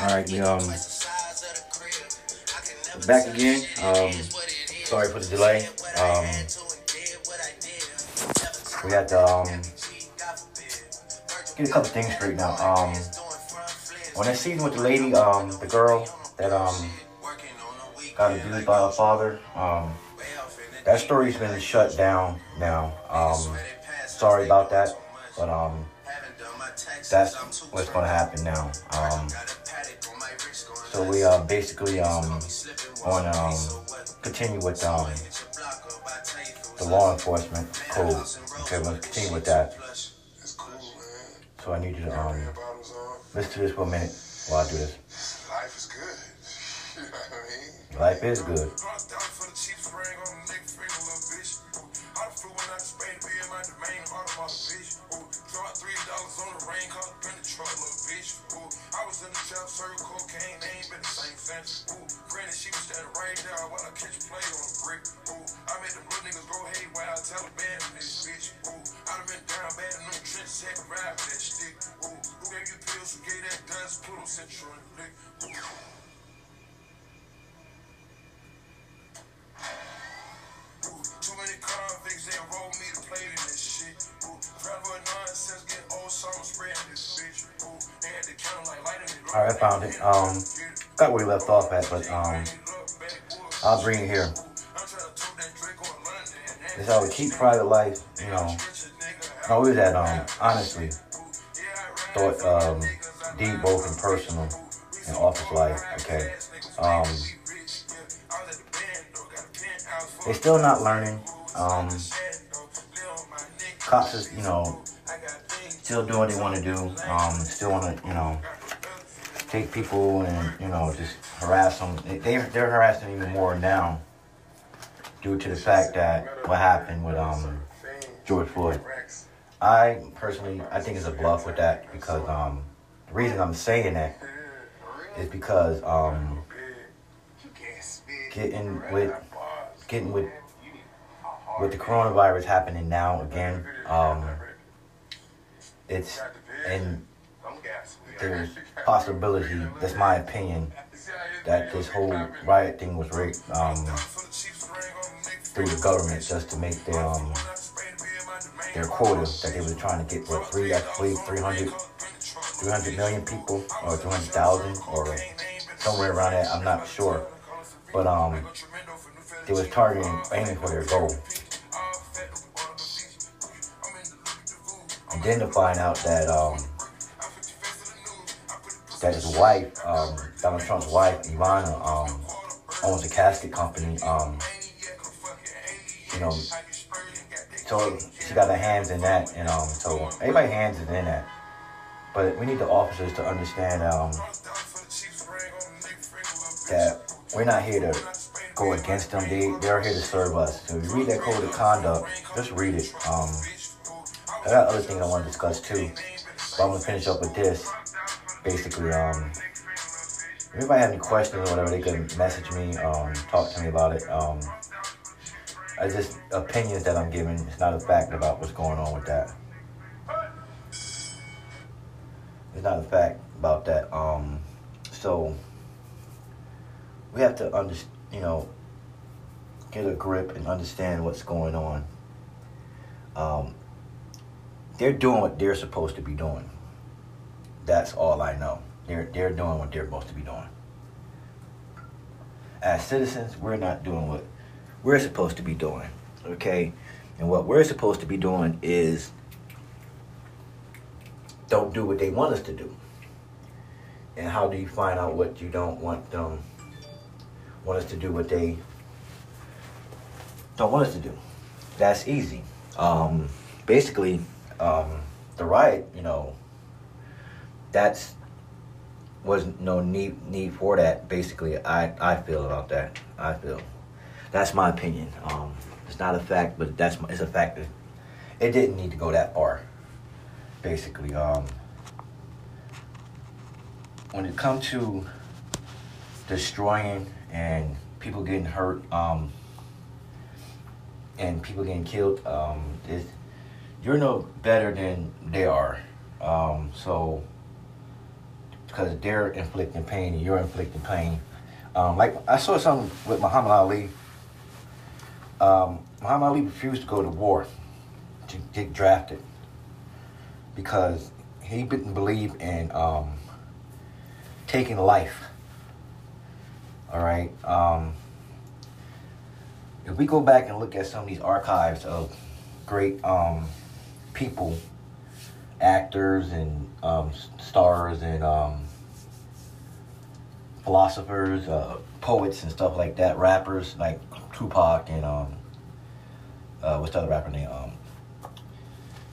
Alright, we um back again. Um sorry for the delay. Um we had to um get a couple things straight now. Um when I seen with the lady, um the girl that um got abused by her father, um that story's been shut down now. Um sorry about that. But um that's what's gonna happen now. Um, so we are basically um on um continue with um the law enforcement code. Okay, we're gonna continue with that. So I need you to um listen to this for a minute while I do this. Life is good. You know what I mean? Life is good. Trap, circle cocaine, they ain't been the same since. Ooh, granted, she was standing right there while I catch play on a brick. Ooh, I made them little niggas go haywire, Taliban in this bitch. Ooh, I done been down bad in them trenches, had to ride with that stick. Ooh, who gave you pills, who gave that dust, put them central in the lick. Ooh. Too many convicts, they enrolled me to play in this shit. Ooh, nonsense, getting old songs this bitch. Ooh, they had 'em like lighting it. Alright, I found it. Um got where we left off at, but um I'll bring it here. Is how we keep private life, you know. No, we was at um honestly thought um deep both in personal and office life, okay. Um they still not learning. Um cops is, you know, still doing what they want to do. Um, still want to, you know, take people and you know just harass them. They- they're harassing even more now due to the fact that what happened with um George Floyd. I personally I think it's a bluff with that because um the reason I'm saying that is because um getting with getting with with the coronavirus happening now again um it's and there's possibility that's my opinion that this whole riot thing was rigged um through the government just to make their um their quota that they were trying to get what three I believe 300 300 million people or 200,000 or somewhere around that I'm not sure. But um they was targeting aiming for their goal. And then to find out that um that his wife um Donald Trump's wife Ivana um owns a casket company um you know so she got her hands in that and um so everybody hands is in that. But we need the officers to understand um that we're not here to go against them they they're here to serve us so if you read that code of conduct just read it um I got other things I want to discuss too, but I'm gonna finish up with this. Basically, um, if anybody have any questions or whatever, they can message me, um, talk to me about it. Um, I just opinions that I'm giving. It's not a fact about what's going on with that. It's not a fact about that. Um, so we have to under, you know, get a grip and understand what's going on. Um, they're doing what they're supposed to be doing. That's all I know. They're they're doing what they're supposed to be doing. As citizens, we're not doing what we're supposed to be doing. Okay? And what we're supposed to be doing is don't do what they want us to do. And how do you find out what you don't want them want us to do what they don't want us to do? That's easy. Um, basically, um, the riot, you know, that's was no need need for that. Basically, I I feel about that. I feel that's my opinion. Um, it's not a fact, but that's my, it's a fact that it didn't need to go that far. Basically, um, when it comes to destroying and people getting hurt, um, and people getting killed, um, it, you're no better than they are. Um, so because they're inflicting pain and you're inflicting pain. Um, like I saw something with Muhammad Ali. Um, Muhammad Ali refused to go to war to get drafted because he didn't believe in um, taking life. All right. Um, if we go back and look at some of these archives of great um, people, actors and um, stars and um, philosophers, uh, poets and stuff like that, rappers like Tupac and um, uh, what's the other rapper name? Um,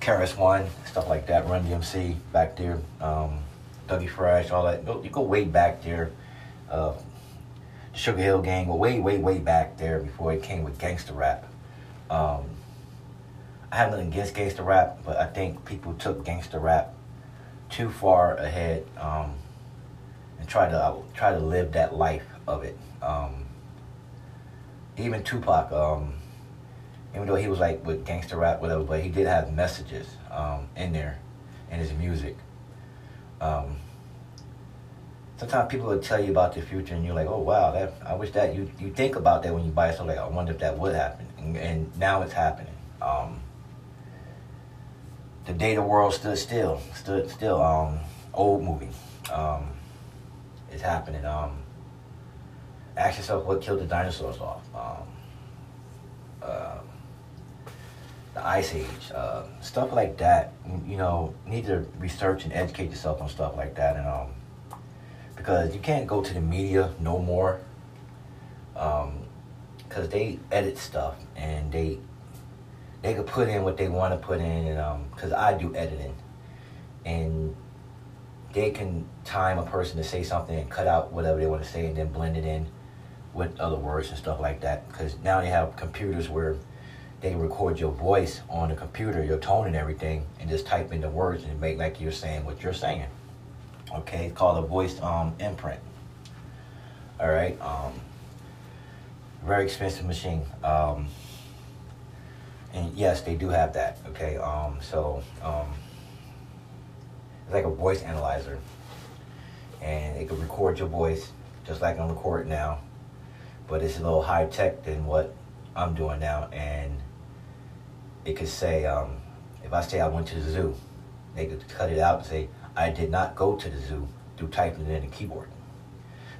KRS One, stuff like that, Run DMC back there, um, Dougie Fresh, all that. You go way back there. Uh, Sugar Hill Gang, way, way, way back there before it came with gangster rap. Um, I have nothing against gangster rap, but I think people took gangster rap too far ahead um, and try to uh, try to live that life of it. Um, even Tupac, um, even though he was like with gangster rap, whatever, but he did have messages um, in there in his music. Sometimes people will tell you about the future, and you're like, "Oh wow, that I wish that you you think about that when you buy something. Like, I wonder if that would happen, and, and now it's happening. Um, the day the world stood still, stood still. Um, old movie. Um, is happening. Um, ask yourself what killed the dinosaurs off. Um, uh, the Ice Age, uh, stuff like that. You know, need to research and educate yourself on stuff like that, and um, because you can't go to the media no more, because um, they edit stuff and they they could put in what they want to put in, and because um, I do editing, and they can time a person to say something and cut out whatever they want to say and then blend it in with other words and stuff like that. Because now they have computers where they record your voice on the computer, your tone and everything, and just type in the words and make like you're saying what you're saying. Okay, it's called a voice um, imprint. All right, um, very expensive machine. Um, and yes, they do have that. Okay, um, so um, it's like a voice analyzer, and it can record your voice just like I'm recording now, but it's a little high tech than what I'm doing now, and it could say um, if I say I went to the zoo, they could cut it out and say I did not go to the zoo through typing in the keyboard.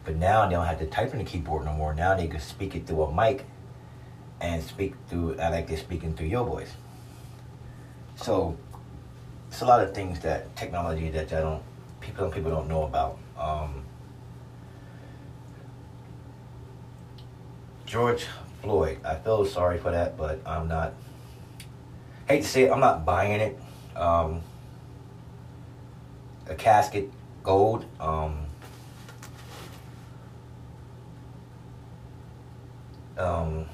But now they don't have to type in the keyboard no more. Now they can speak it through a mic and speak through, I like they're speaking through your voice. So it's a lot of things that technology that I don't, people, people don't know about. Um, George Floyd, I feel sorry for that, but I'm not, hate to say it, I'm not buying it. Um, a casket, gold. Um, um,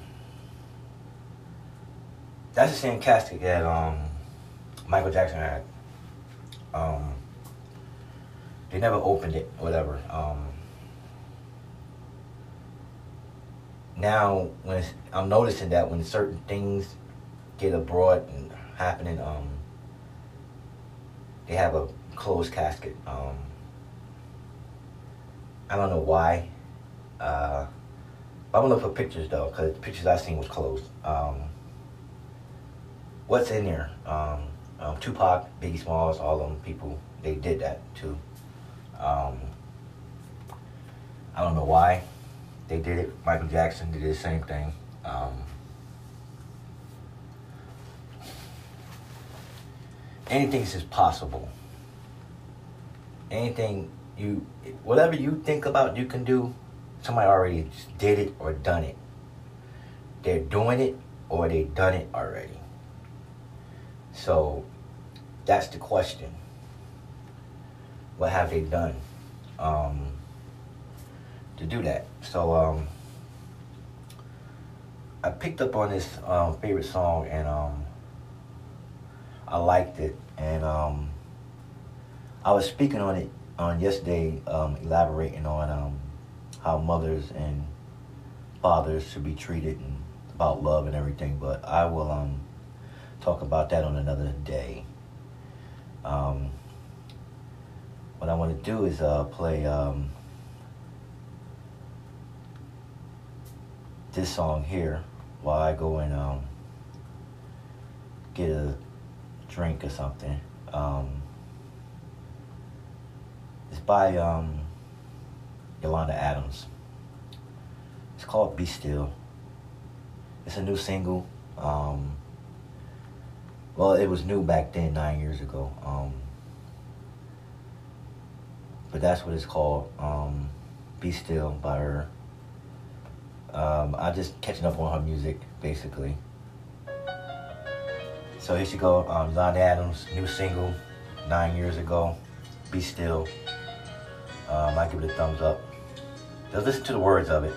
that's the same casket that um, Michael Jackson had. Um, they never opened it, whatever. Um, now, when I'm noticing that when certain things get abroad and happening, um, they have a closed casket. Um, I don't know why. Uh, I'm gonna look for pictures though, because the pictures I seen was closed. Um, what's in there? Um, um, Tupac, Biggie Smalls, all them people, they did that too. Um, I don't know why they did it. Michael Jackson did the same thing. Um, anything is possible. Anything you, whatever you think about you can do, somebody already did it or done it. They're doing it or they done it already. So that's the question. What have they done um, to do that? So um, I picked up on this um, favorite song and um, I liked it and um, I was speaking on it on yesterday, um, elaborating on um, how mothers and fathers should be treated and about love and everything. But I will um, talk about that on another day. Um, what I want to do is uh, play um, this song here while I go and um, get a drink or something. Um, it's by um, Yolanda Adams. It's called Be Still. It's a new single. Um, well, it was new back then, nine years ago. Um, but that's what it's called. Um, Be Still by her. Um, I'm just catching up on her music, basically. So here she go, um, Adams, new single, nine years ago, Be Still. Um, I give it a thumbs up. Just listen to the words of it.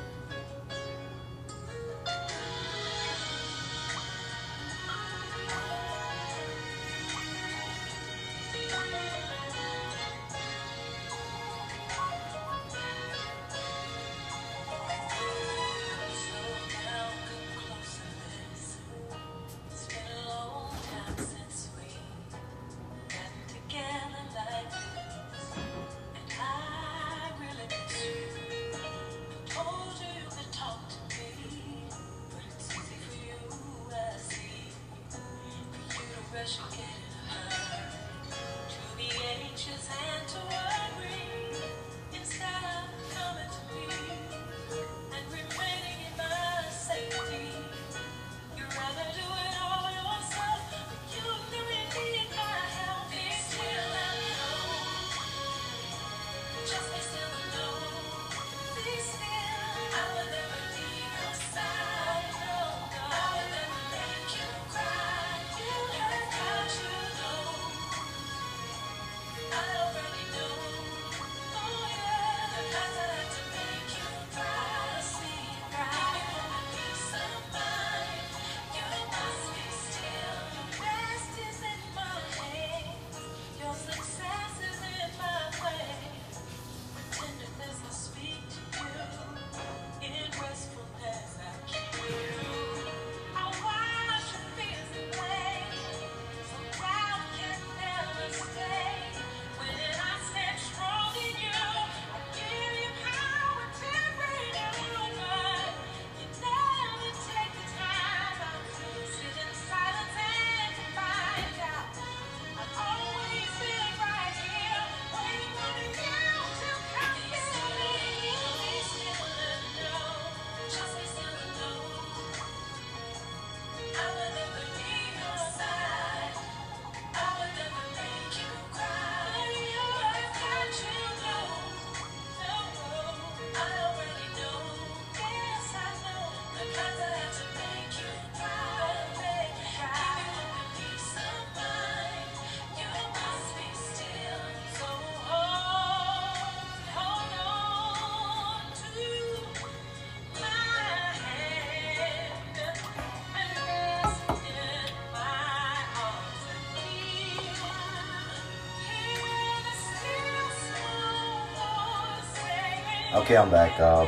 Okay, I'm back. Um,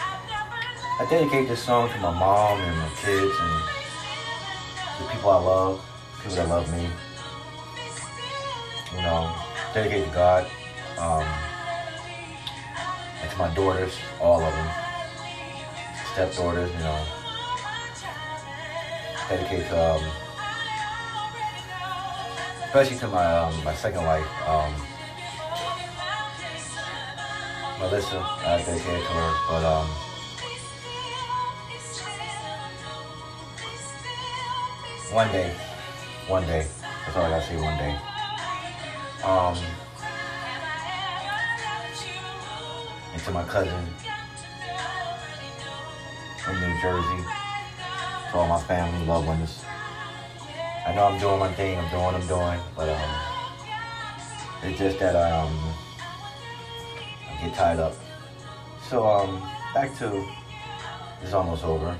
I dedicate this song to my mom and my kids and the people I love, people that love me. You know, dedicate to God. Um, and to my daughters, all of them. Stepdaughters, you know. Dedicate to, um, especially to my um, my second wife, um, Melissa. I dedicate to her, but um. One day, one day. That's all I gotta say. One day. Um, and to my cousin from New Jersey, to all my family, loved ones. I know I'm doing my thing. I'm doing what I'm doing, but um, it's just that I, um, get tied up. So um, back to it's almost over.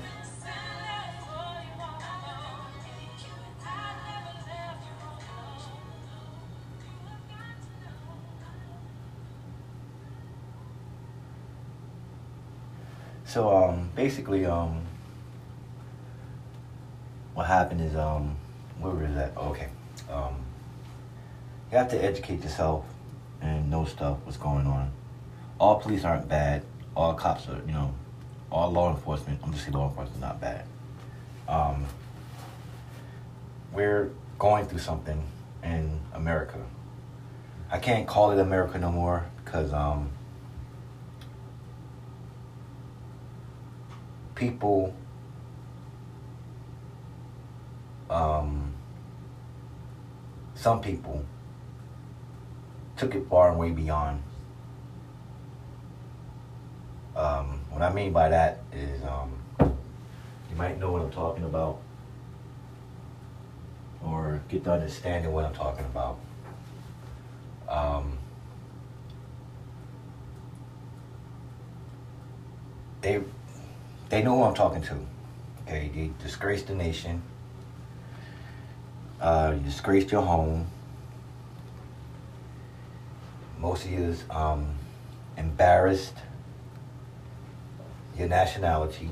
So um, basically, um, what happened is um, where was that? Okay, um, you have to educate yourself and know stuff what's going on. All police aren't bad. All cops are, you know, all law enforcement. I'm just saying law enforcement not bad. Um, we're going through something in America. I can't call it America no more because um, people um, some people took it far and way beyond. Um, what I mean by that is, um, you might know what I'm talking about, or get the understanding what I'm talking about. Um, they they know who I'm talking to. Okay, they disgraced the nation. Uh, you disgraced your home. Most of you is um, embarrassed your nationality.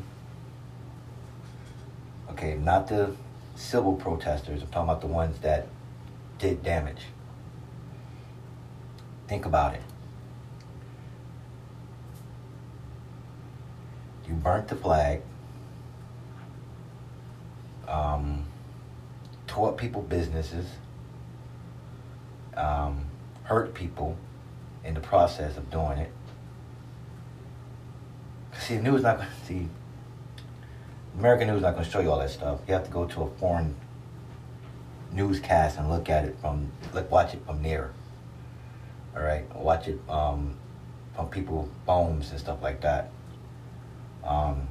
Okay, not the civil protesters. I'm talking about the ones that did damage. Think about it. You burnt the flag. Um, tore up people businesses. Um, hurt people in the process of doing it. See, the news not see. American news not going to show you all that stuff. You have to go to a foreign newscast and look at it from, look, watch it from there. All right, watch it um, from people phones and stuff like that. Um,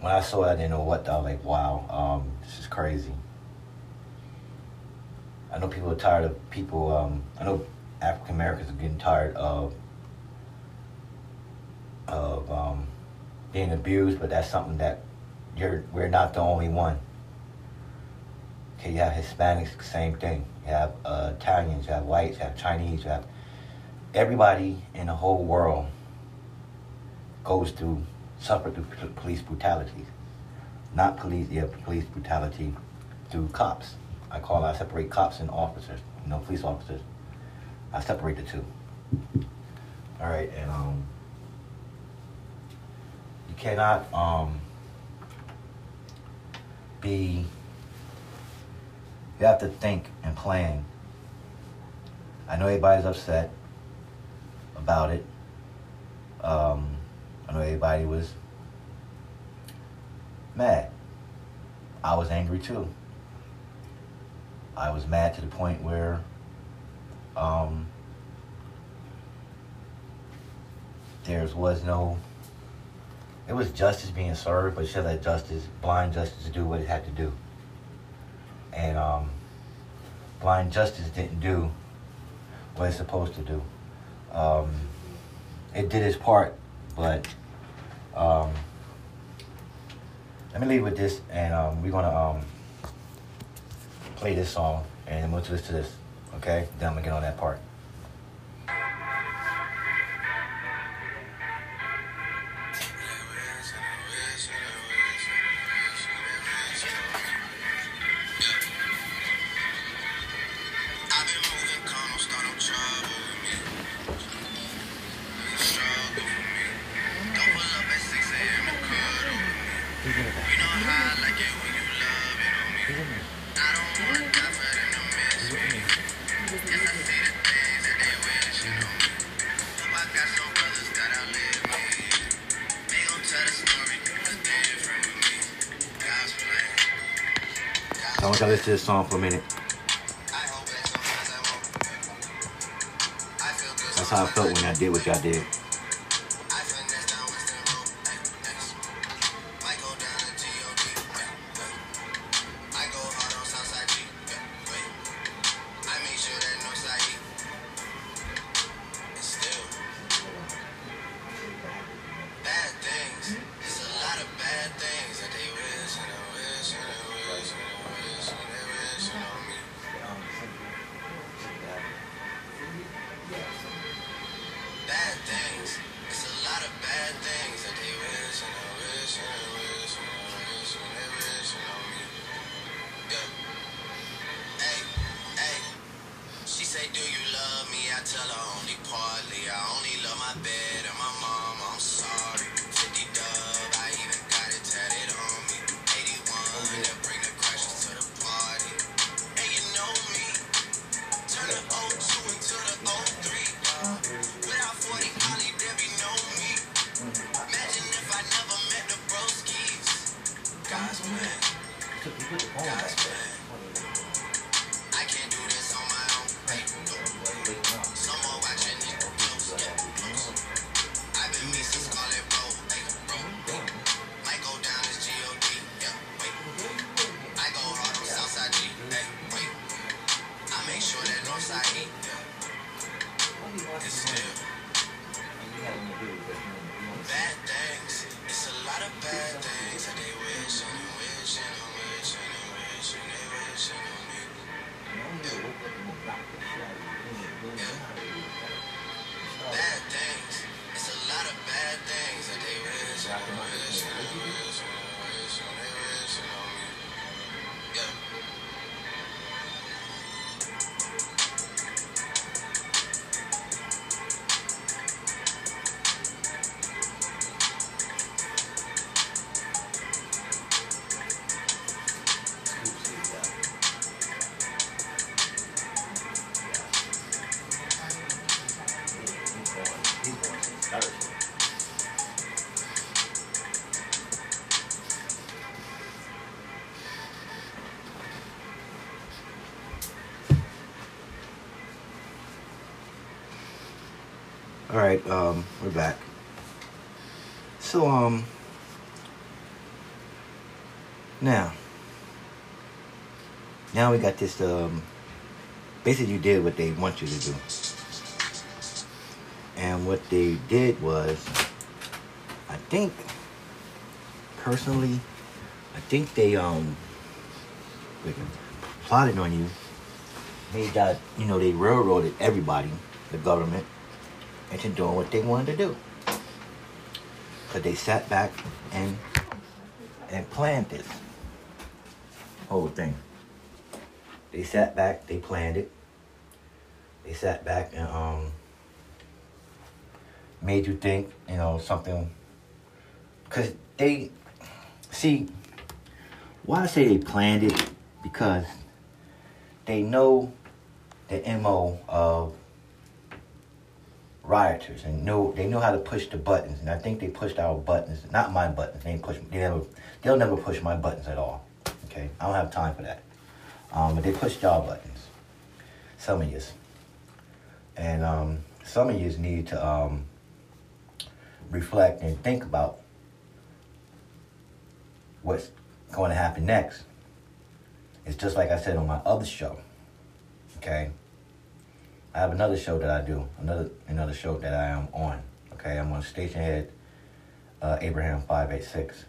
when I saw it, I didn't know what. I was like, wow, um, this is crazy. I know people are tired of people. Um, I know African Americans are getting tired of of um, being abused, but that's something that you're we're not the only one. Okay, you have Hispanics, same thing. You have uh, Italians, you have whites, you have Chinese, you have everybody in the whole world goes through suffer through police brutality, not police yeah police brutality through cops. I call I separate cops and officers. You know, police officers. I separate the two. All right, and um, cannot um be. You have to think and plan. I know everybody's upset about it. Um, I know everybody was mad. I was angry too. I was mad to the point where um, there was no, it was justice being served, but should let justice, blind justice, do what it had to do. And um, blind justice didn't do what it's supposed to do. Um, it did its part, but um, let me leave with this, and um, we're gonna um, play this song, and we'll listen to this, okay? Then I'm gonna get on that part. Song for a minute. That's how I felt when I did what y'all did. That Northside eat. It's still Right, um, we're back. So, um, now, now we got this. Um, basically, you did what they want you to do, and what they did was, I think, personally, I think they um, they plotted on you. Made that you know they railroaded everybody, the government into doing what they wanted to do. Because they sat back and and planned this whole thing. They sat back, they planned it. They sat back and um made you think, you know, something. Because they, see, why I say they planned it, because they know the MO of rioters. And know they know how to push the buttons. And I think they pushed our buttons not my buttons. They push they never they'll never push my buttons at all. Okay? I don't have time for that. Um, but they pushed y'all buttons. Some of yous. And um, some of yous need to um, reflect and think about what's going to happen next. It's just like I said on my other show. Okay I have another show that I do, another another show that I am on. Okay, I'm on Stationhead, uh, Abraham five eight six.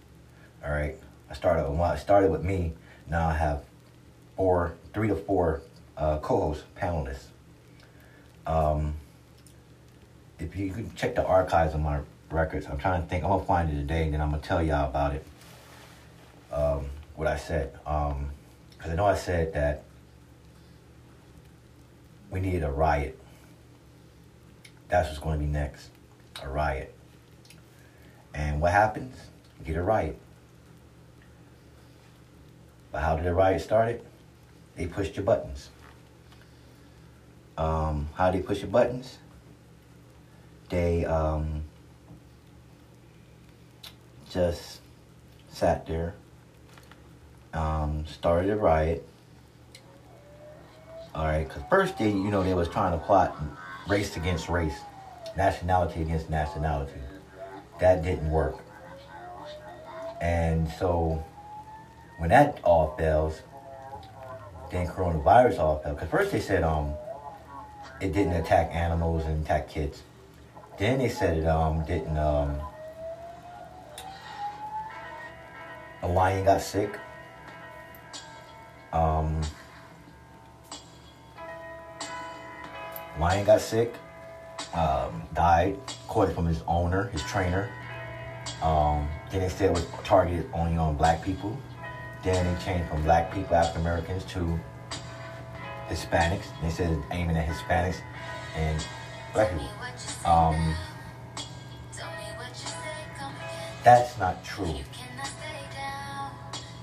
All right, I started well, I started with me. Now I have four, three to four uh, co-hosts, panelists. Um, if you can check the archives of my records, I'm trying to think. I'm gonna find it today, and then I'm gonna tell y'all about it. Um, what I said, because I know I said that we needed a riot. That's what's going to be next a riot. And what happens? You get a riot. But how did the riot start? It? They pushed your buttons. Um, how did they push your buttons? They um, just sat there, um, started a riot, all right, because first they, you know, they was trying to plot race against race, nationality against nationality. That didn't work. And so when that all fails, then coronavirus all fell. Because first they said um it didn't attack animals and attack kids. Then they said it um didn't um a lion got sick. Um Lion got sick, um, died, it from his owner, his trainer. Um, then they said it was targeted only on black people. Then they changed from black people, African Americans, to Hispanics. They said it's aiming at Hispanics and black people. Um, that's not true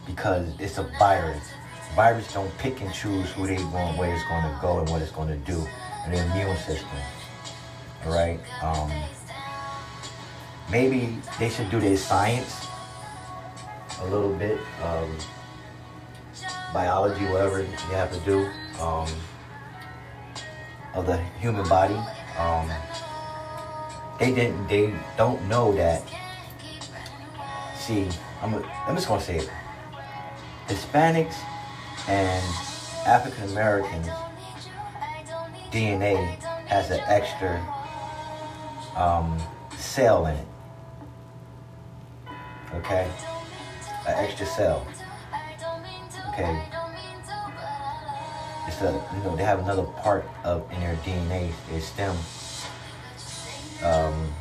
because it's a virus. Virus don't pick and choose who they want, where it's going to go, and what it's going to do and the immune system. All right. Um, maybe they should do their science a little bit, um, biology, whatever you have to do um, of the human body. Um, they didn't. They don't know that. See, I'm. I'm just gonna say it. Hispanics and African Americans DNA has an extra um, cell in it. Okay? An extra cell. Okay? It's a, you know, they have another part of in their DNA, their stem. Um,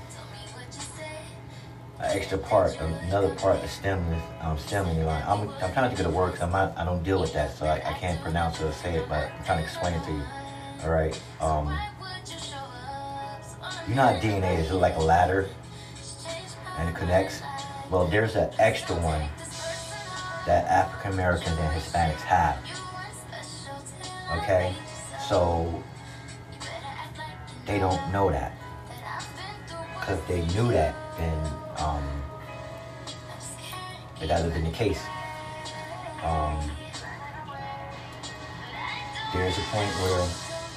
an extra part, another part, of stem, um, stem line. I'm, I'm trying to of the word I'm not, I don't deal with that, so I, I can't pronounce it or say it, but I'm trying to explain it to you. All right. Um, you know how DNA is like a ladder and it connects? Well, there's an extra one that African Americans and Hispanics have. Okay? So they don't know that. Because they knew that, then um, that would been the case. Um, there's a point where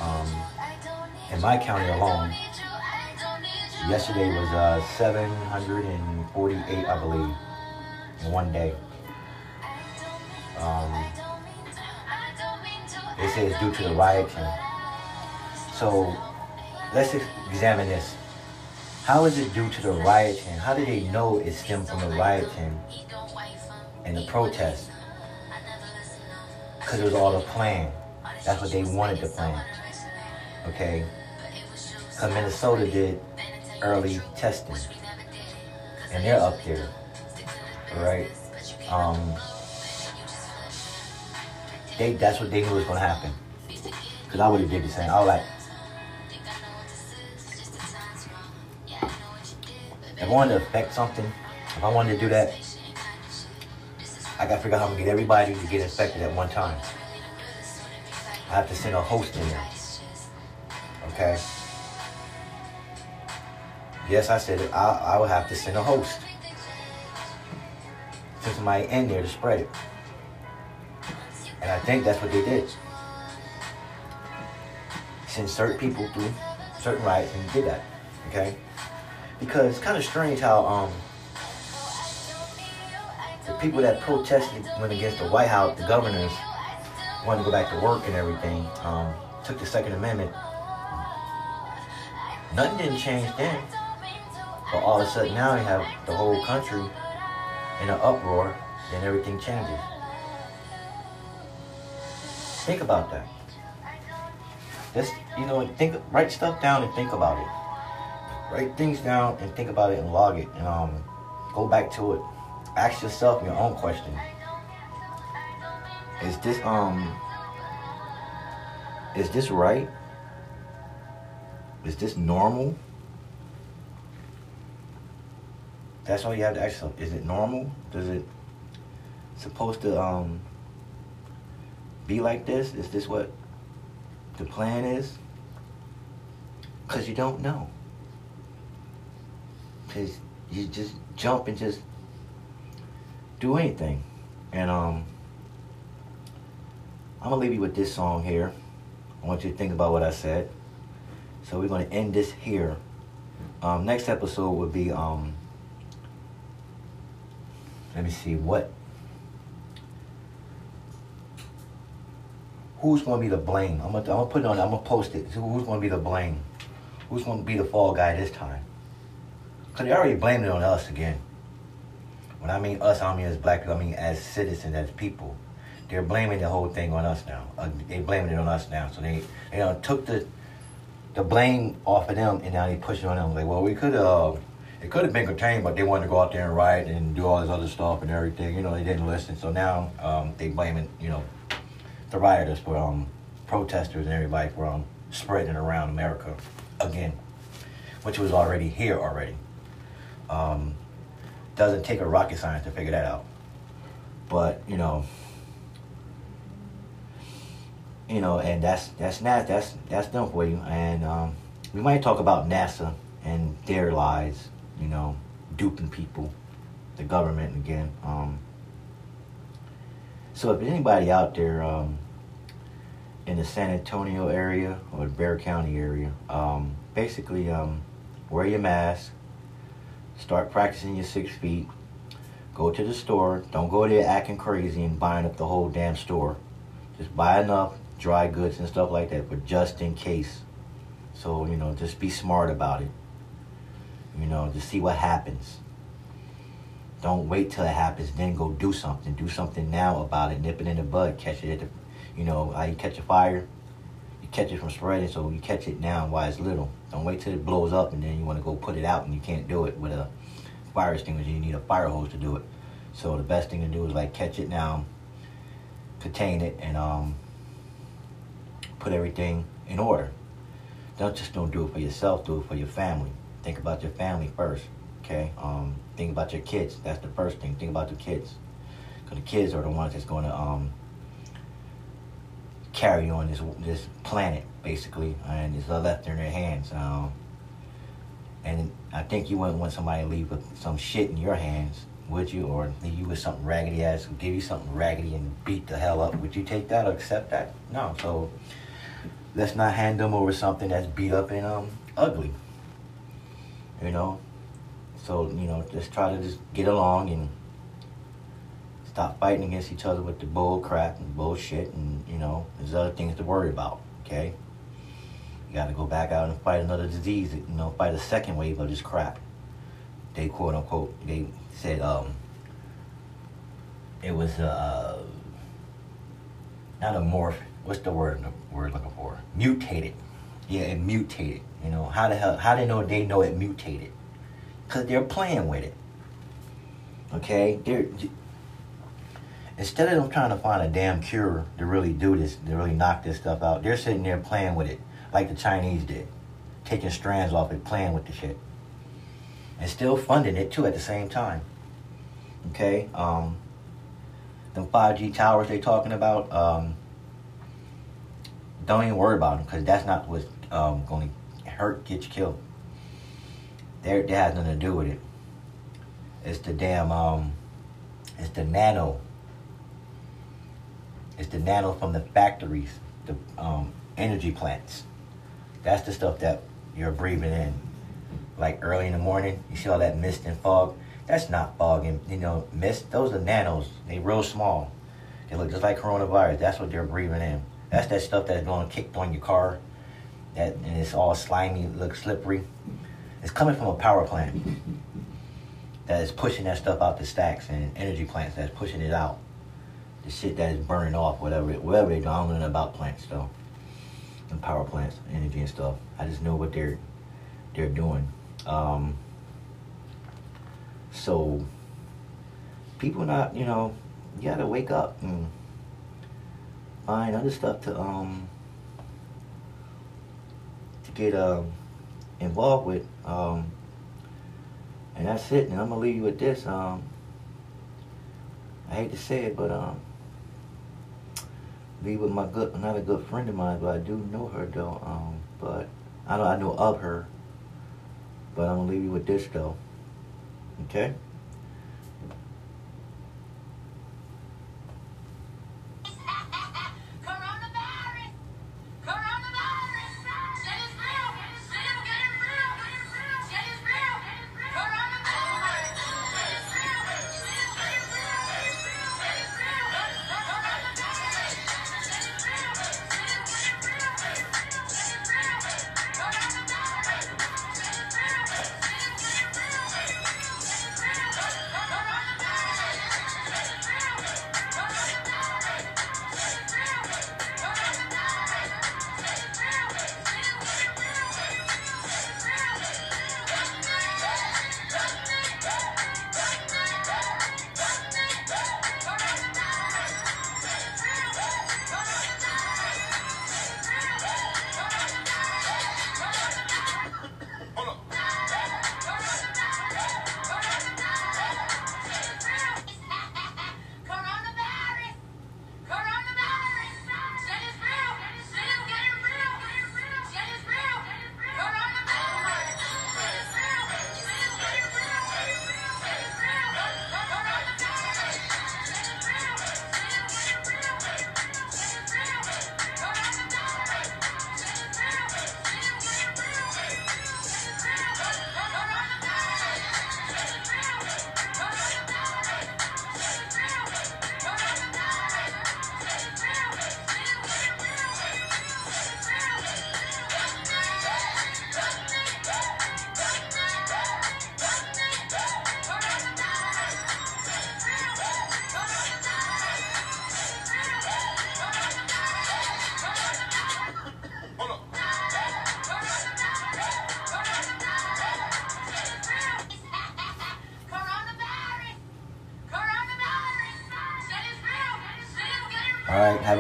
um, in my county alone, yesterday was uh, 748, I believe, in one day. Um, they say it's due to the rioting. So let's examine this. How is it due to the rioting? How do they know it stemmed from the rioting and the protest? Because it was all a plan. That's what they wanted to plan okay? Because Minnesota did early testing, and they're up there, right? Um, they that's what they knew was gonna happen. Cause I would have did the same. I was like, if I wanted to affect something, if I wanted to do that, I gotta figure out how to get everybody to get infected at one time. I have to send a host in there. Okay. Yes, I said it. I, I would have to send a host. Send somebody in there to spread it. And I think that's what they did. Send certain people through certain rights and did that. Okay? Because it's kind of strange how um the people that protested went against the White House, the governors, wanted to go back to work and everything, um, took the Second Amendment Nothing didn't change then. But all of a sudden now you have the whole country in an uproar, then everything changes. Think about that. Just, you know, think, write stuff down and think about it. Write things down and think about it and log it and um, go back to it. Ask yourself your own question. Is this um is this right? Is this normal? That's all you have to ask yourself. Is it normal? Does it supposed to um be like this? Is this what the plan is? Because you don't know. Because you just jump and just do anything. And um I'm gonna leave you with this song here. I want you to think about what I said. So we're to end this here. Um, next episode would be, um, let me see, what, who's to be the blame? I'm to, I'm to put it on, I'm to post it. So who's to be the blame? Who's to be the fall guy this time? Because they already blamed it on us again. When I mean us, I mean as black people, I mean as citizens, as people. They're blaming the whole thing on us now. Uh, they blaming it on us now. So they, they uh, took the the blame off of them, and now they push it on them. Like, well, we could have, uh, it could have been contained, but they wanted to go out there and riot and do all this other stuff and everything. You know, they didn't listen. So now um, they blaming, you know, the rioters for um, protesters and everybody for um, spreading around America again, which was already here already. Um, doesn't take a rocket science to figure that out. But you know, you know, and that's that's not that's that's done for you. And um, we might talk about NASA and their lies, you know, duping people, the government again. Um, so if anybody out there um, in the San Antonio area or the Bexar County area, um, basically um, wear your mask, start practicing your six feet, go to the store. Don't go there acting crazy and buying up the whole damn store. Just buy enough dry goods and stuff like that, but just in case. So, you know, just be smart about it. You know, just see what happens. Don't wait till it happens, then go do something. Do something now about it. Nip it in the bud. Catch it at the, you know, you catch a fire. You catch it from spreading, so you catch it now while it's little. Don't wait till it blows up and then you want to go put it out and you can't do it with a fire extinguisher. You need a fire hose to do it. So the best thing to do is like catch it now, contain it, and um, put everything in order. Don't just don't do it for yourself. Do it for your family. Think about your family first. Okay. Um, think about your kids. That's the first thing. Think about the kids, because the kids are the ones that's going to um, carry on this this planet basically, and it's left in their hands. Um, and I think you wouldn't want somebody to leave with some shit in your hands, would you? Or leave you with something raggedy ass, give you something raggedy and beat the hell up. Would you take that or accept that? No. So let's not hand them over something that's beat up and um ugly. You know. So you know, just try to just get along and stop fighting against each other with the bull crap and bullshit and you know there's other things to worry about okay got to go back out and fight another disease you know fight a second wave of this crap. They quote unquote they said um it was uh not a morph what's the word the word looking for? Mutated. Yeah it mutated you know. How the hell how they know they know it mutated? Because they're playing with it. Okay? They're instead of them trying to find a damn cure to really do this, to really knock this stuff out, they're sitting there playing with it like the Chinese did, taking strands off it, playing with the shit, and still funding it too at the same time. Okay, um, them 5G towers they're talking about, um, don't even worry about them because that's not what's um, going to hurt, get you killed. There, that has nothing to do with it. It's the damn, um, it's the nano it's the nano from the factories, the um, energy plants. That's the stuff that you're breathing in. Like early in the morning, you see all that mist and fog. That's not fog and you know mist. Those are nanos. They real small. They look just like coronavirus. That's what they're breathing in. That's that stuff that's going kicked on your car. That and it's all slimy, looks slippery. It's coming from a power plant that is pushing that stuff out the stacks and energy plants that's pushing it out the shit that is burning off, whatever, it, whatever they do. I don't about plants though, and power plants, energy and stuff. I just know what they're they're doing. Um, so people not, you know, you gotta wake up and find other stuff to um to get um involved with. Um, and that's it. And I'm gonna leave you with this. Um, I hate to say it, but um, be with my good, not a good friend of mine, but I do know her though. Um, but I know I know of her. But I'm gonna leave you with this though. Okay.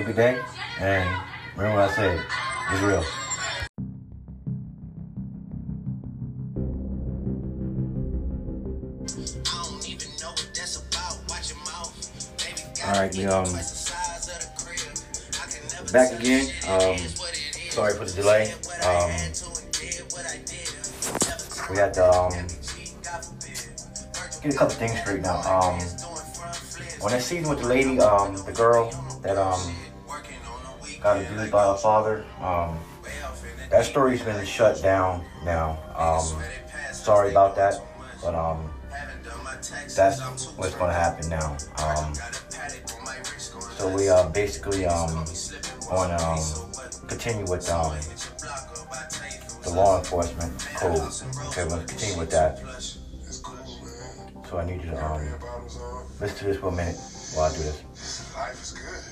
A good day. And remember what I said. It's real. All right, we um back again. Um, sorry for the delay. Um, we had to um get a couple things straight now. Um, on that season with the lady, um, the girl that um got abused by a father, um, that story's been shut down now. Um, sorry about that, but um, that's what's gonna happen now. Um, so we are basically um to um continue with um the law enforcement code. Okay, we're gonna continue with that. So I need you to um listen to this for a minute while I do this. Life is good.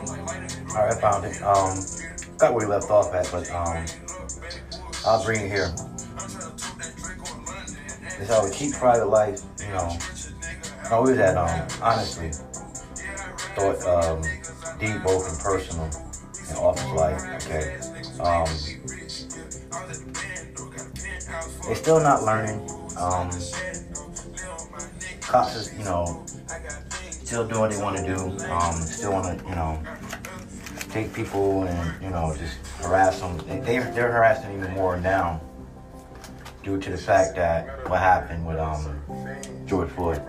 They had to count like lightning. All right, I found it. Um, got where we left off at, but um, I'll bring it here. It's how we keep private life, you know. I always had, um, honestly, thought um, deep, both in personal and office life. Okay. Um, they're still not learning. Um, cops is, you know, still doing what they want to do. Um, still want to, you know, take people and, you know, just harass them. They, they- they're harassing even more now due to the fact that what happened with um, George Floyd.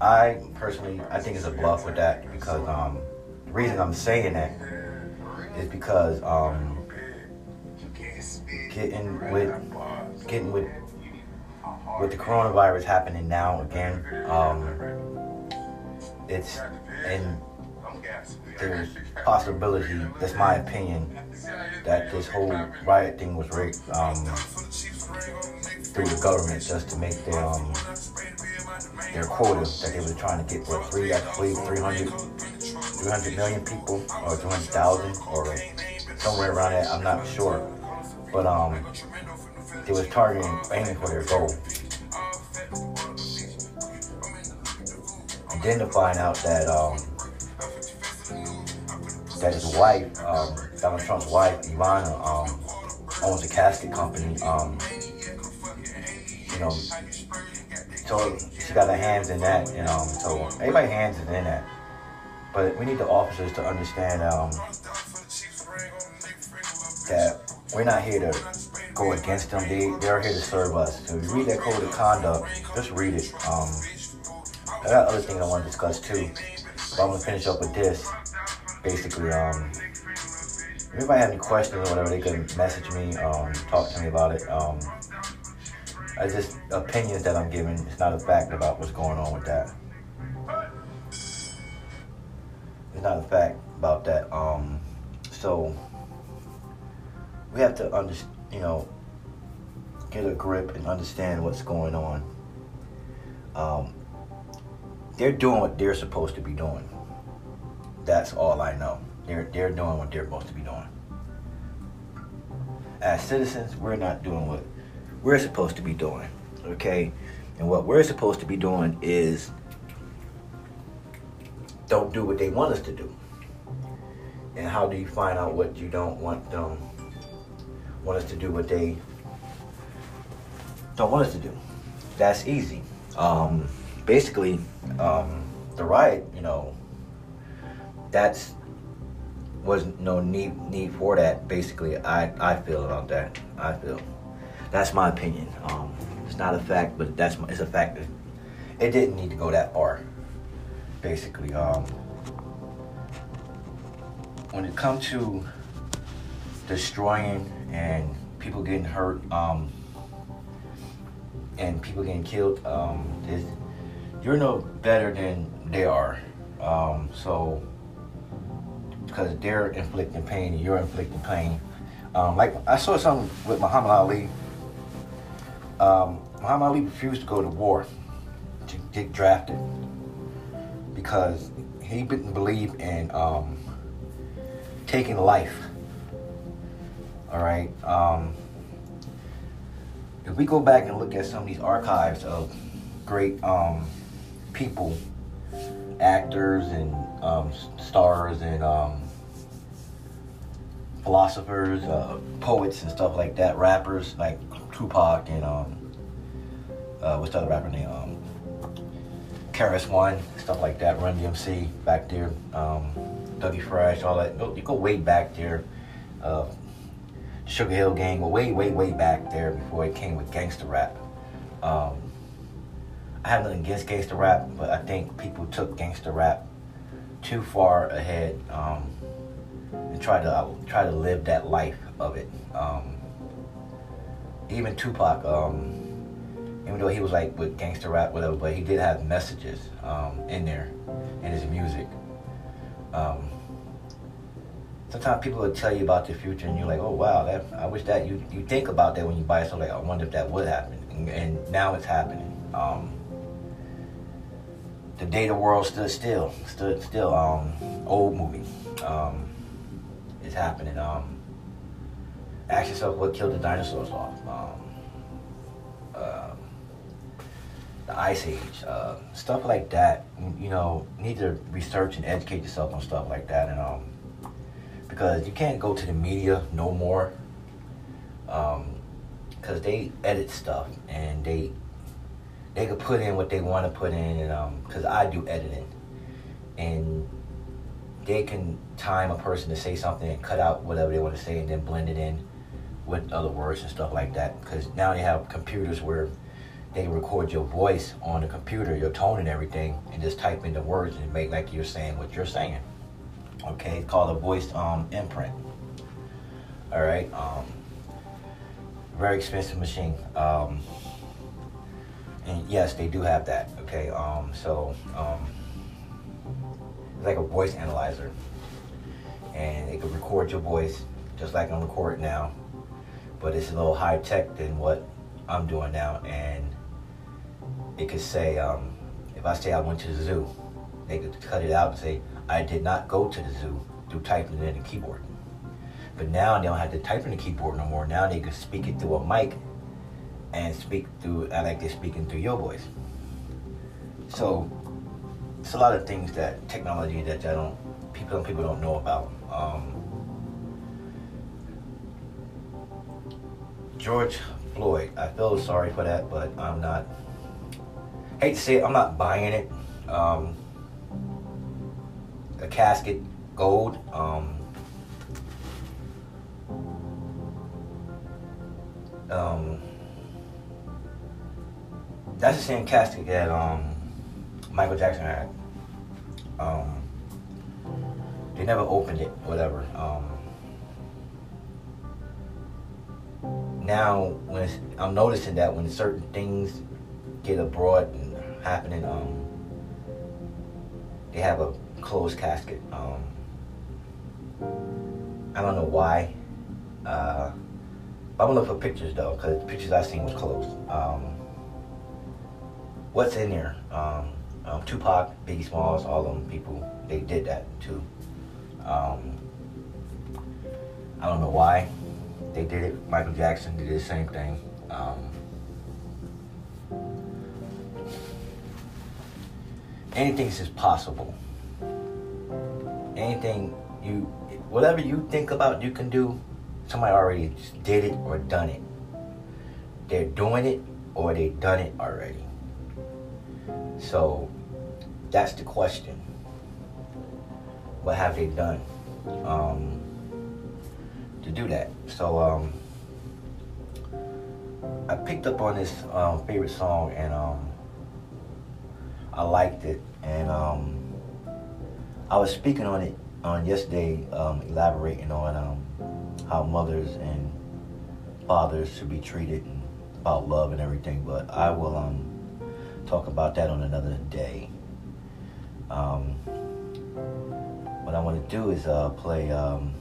I personally, I think it's a bluff with that because um, the reason I'm saying that is because um, getting with getting with with the coronavirus happening now again, um, it's and there's possibility. That's my opinion that this whole riot thing was rigged um, through the government just to make their um, their quota that they were trying to get for three, I believe 300, 300 million people or 200,000 or somewhere around that. I'm not sure, but um, they was targeting, aiming for their goal. Then to find out that um, that his wife, um, Donald Trump's wife, Ivana, um, owns a casket company. Um, you know, so she got her hands in that, and um, so everybody hands is in that. But we need the officers to understand um, that we're not here to go against them. They they're here to serve us. So you read that code of conduct, just read it. Um, I got other things I want to discuss too. But I'm gonna finish up with this. Basically, um, if anybody have any questions or whatever, they can message me, um, talk to me about it. Um, I just opinions that I'm giving. It's not a fact about what's going on with that. It's not a fact about that. Um, so we have to understand, you know, get a grip and understand what's going on. Um, they're doing what they're supposed to be doing. That's all I know. They're they're doing what they're supposed to be doing. As citizens, we're not doing what we're supposed to be doing. Okay? And what we're supposed to be doing is don't do what they want us to do. And how do you find out what you don't want them want us to do what they don't want us to do? That's easy. Um, basically, um, the riot, you know, that's was no need need for that. Basically, I I feel about that. I feel that's my opinion. Um, it's not a fact, but that's my, it's a fact. That it didn't need to go that far. Basically, um, when it comes to destroying and people getting hurt um, and people getting killed, um, you're no better than they are. Um, so, because they're inflicting pain and you're inflicting pain. Um, like I saw something with Muhammad Ali. Um, Muhammad Ali refused to go to war to get drafted because he didn't believe in um, taking life. All right. Um, if we go back and look at some of these archives of great um, people, actors and um, stars and um, philosophers, uh, poets and stuff like that, rappers like Tupac and um, uh, what's the other rapper name? Um, KRS One, stuff like that, Run DMC back there, um, Dougie Fresh, all that. You go way back there. Uh, Sugar Hill Gang, way, way, way back there before it came with gangster rap. Um, I have nothing against gangster rap, but I think people took gangster rap too far ahead um, and tried to uh, try to live that life of it. Um, even Tupac, um, even though he was like with gangster rap, whatever, but he did have messages um, in there in his music. Um, sometimes people will tell you about the future, and you're like, oh wow, that I wish that you you think about that when you buy something. Like, I wonder if that would happen, and, and now it's happening. Um, the day the world stood still, stood still. Um, old movie. Um, it's happening. Um, ask yourself what killed the dinosaurs off. Um, the Ice Age, uh, stuff like that. You know, need to research and educate yourself on stuff like that, and um, because you can't go to the media no more, um, because they edit stuff and they they could put in what they want to put in, and um, because I do editing, and they can time a person to say something and cut out whatever they want to say and then blend it in with other words and stuff like that. Because now they have computers where they record your voice on the computer, your tone and everything, and just type in the words and make like you're saying what you're saying. Okay, it's called a voice um, imprint. All right, um, very expensive machine. Um, and yes, they do have that. Okay, um, so um, it's like a voice analyzer, and it can record your voice just like I'm recording now, but it's a little high tech than what I'm doing now, and it could say, um, if I say I went to the zoo, they could cut it out and say, I did not go to the zoo through typing it in the keyboard. But now they don't have to type in the keyboard no more. Now they can speak it through a mic and speak through, I like they're speaking through your voice. So it's a lot of things that technology that I don't, people, people don't know about. Um, George Floyd, I feel sorry for that, but I'm not hate to say it, I'm not buying it. Um, a casket, gold. Um, um, that's the same casket that um, Michael Jackson had. Um, they never opened it, whatever. Um, now, when I'm noticing that when certain things get abroad and happening. Um, they have a closed casket. Um, I don't know why. Uh, I'm gonna look for pictures though, because the pictures I seen was closed. Um, what's in there? Um, um, Tupac, Biggie Smalls, all them people, they did that too. Um, I don't know why they did it. Michael Jackson did the same thing. Um, anything is possible. Anything you, whatever you think about you can do, somebody already did it or done it. They're doing it or they done it already. So that's the question. What have they done um, to do that? So um, I picked up on this um, favorite song and um, I liked it, and um, I was speaking on it on yesterday, um, elaborating on how mothers and fathers should be treated and about love and everything. But I will talk about that on another day. Um, what I want to do is uh, play um,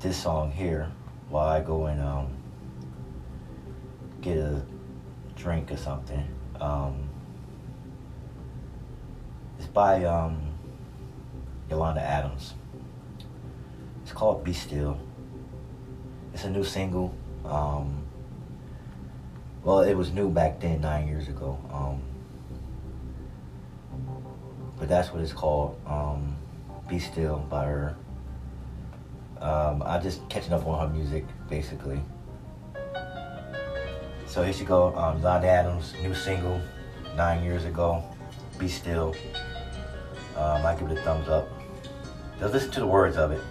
this song here while I go and um, get a drink or something. Um, it's by um, Yolanda Adams. It's called Be Still. It's a new single. Um, well, it was new back then, nine years ago. Um, but that's what it's called. Um, Be Still by her. Um, I just catching up on her music, basically. So here she go, um, Yolanda Adams, new single, nine years ago. Be Still. Um, I give it a thumbs up. Just listen to the words of it.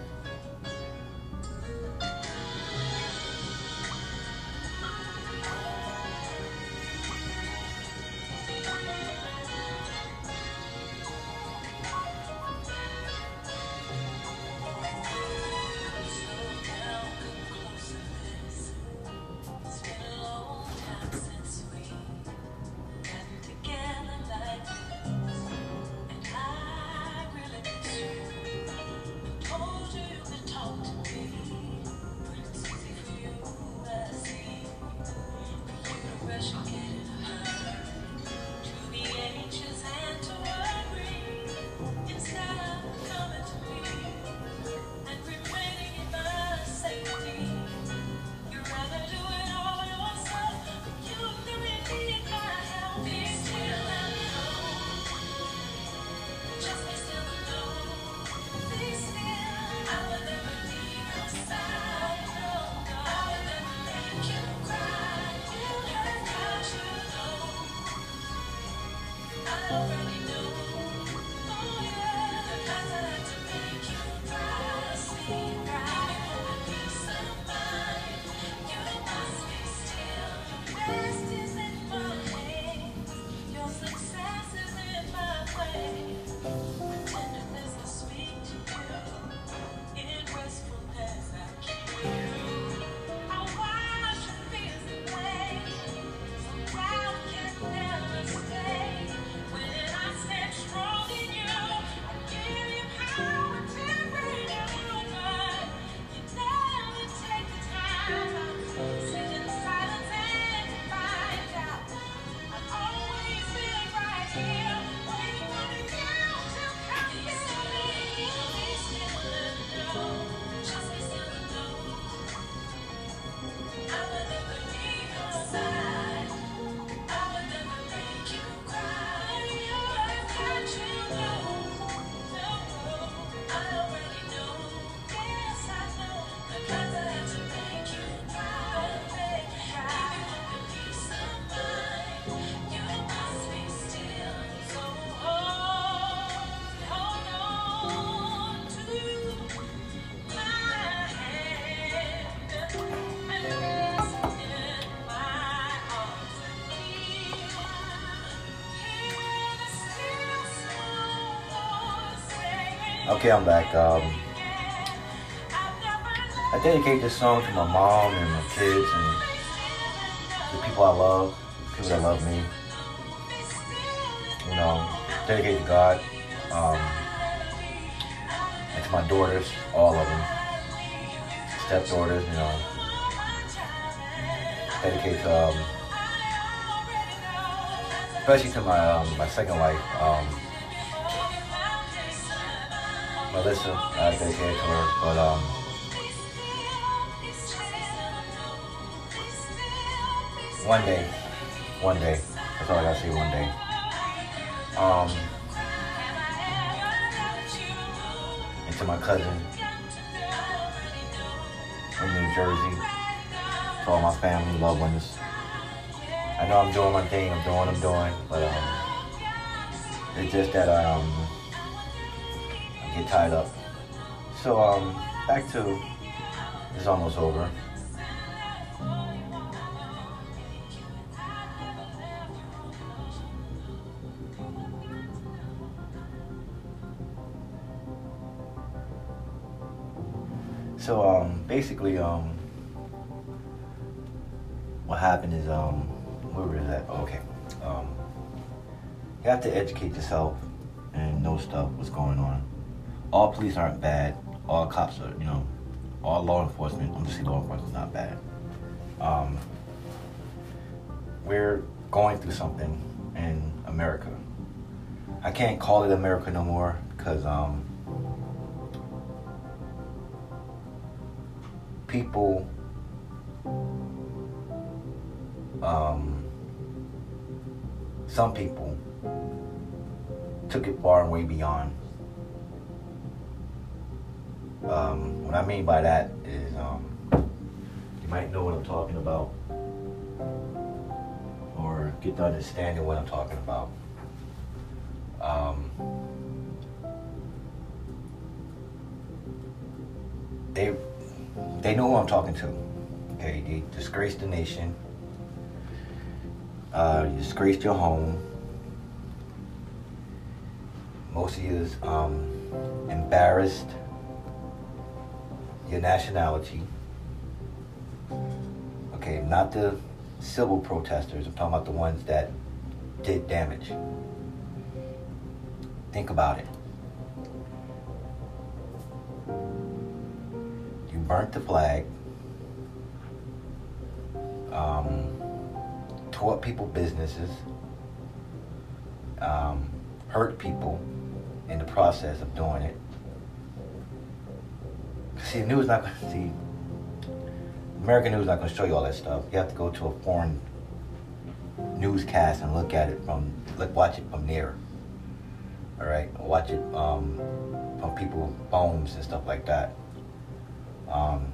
Okay, I'm back. Um, I dedicate this song to my mom and my kids and the people I love, people that love me. You know, dedicate to God. Um, and to my daughters, all of them. Stepdaughters, you know. Dedicate to, um, especially to my um, my second wife, um, Melissa. I dedicate to her, but um, one day, one day. That's all I gotta say. One day. Um, and to my cousin in New Jersey, to all my family, loved ones. I know I'm doing my thing. I'm doing what I'm doing, but um, it's just that um, get tied up. So um, back to it's almost over. so um, basically, um, what happened is um, where was that? Oh, okay, um, you have to educate yourself and know stuff what's going on. All police aren't bad. All cops are, you know, all law enforcement. I'm just saying law enforcement is not bad. Um, we're going through something in America. I can't call it America no more because um, people um, some people took it far and way beyond. Um, what I mean by that is um, you might know what I'm talking about or get the understanding what I'm talking about. Um, they they know who I'm talking to. Okay, they disgraced the nation. Uh, you disgraced your home. Most of you is um, embarrassed your nationality. Okay, not the civil protesters. I'm talking about the ones that did damage. Think about it. You burnt the flag, um, tore up people businesses, um, hurt people in the process of doing it. See, news not going to see. American news not going to show you all that stuff. You have to go to a foreign newscast and look at it from, look, watch it from near. All right, watch it um, from people phones and stuff like that. Um,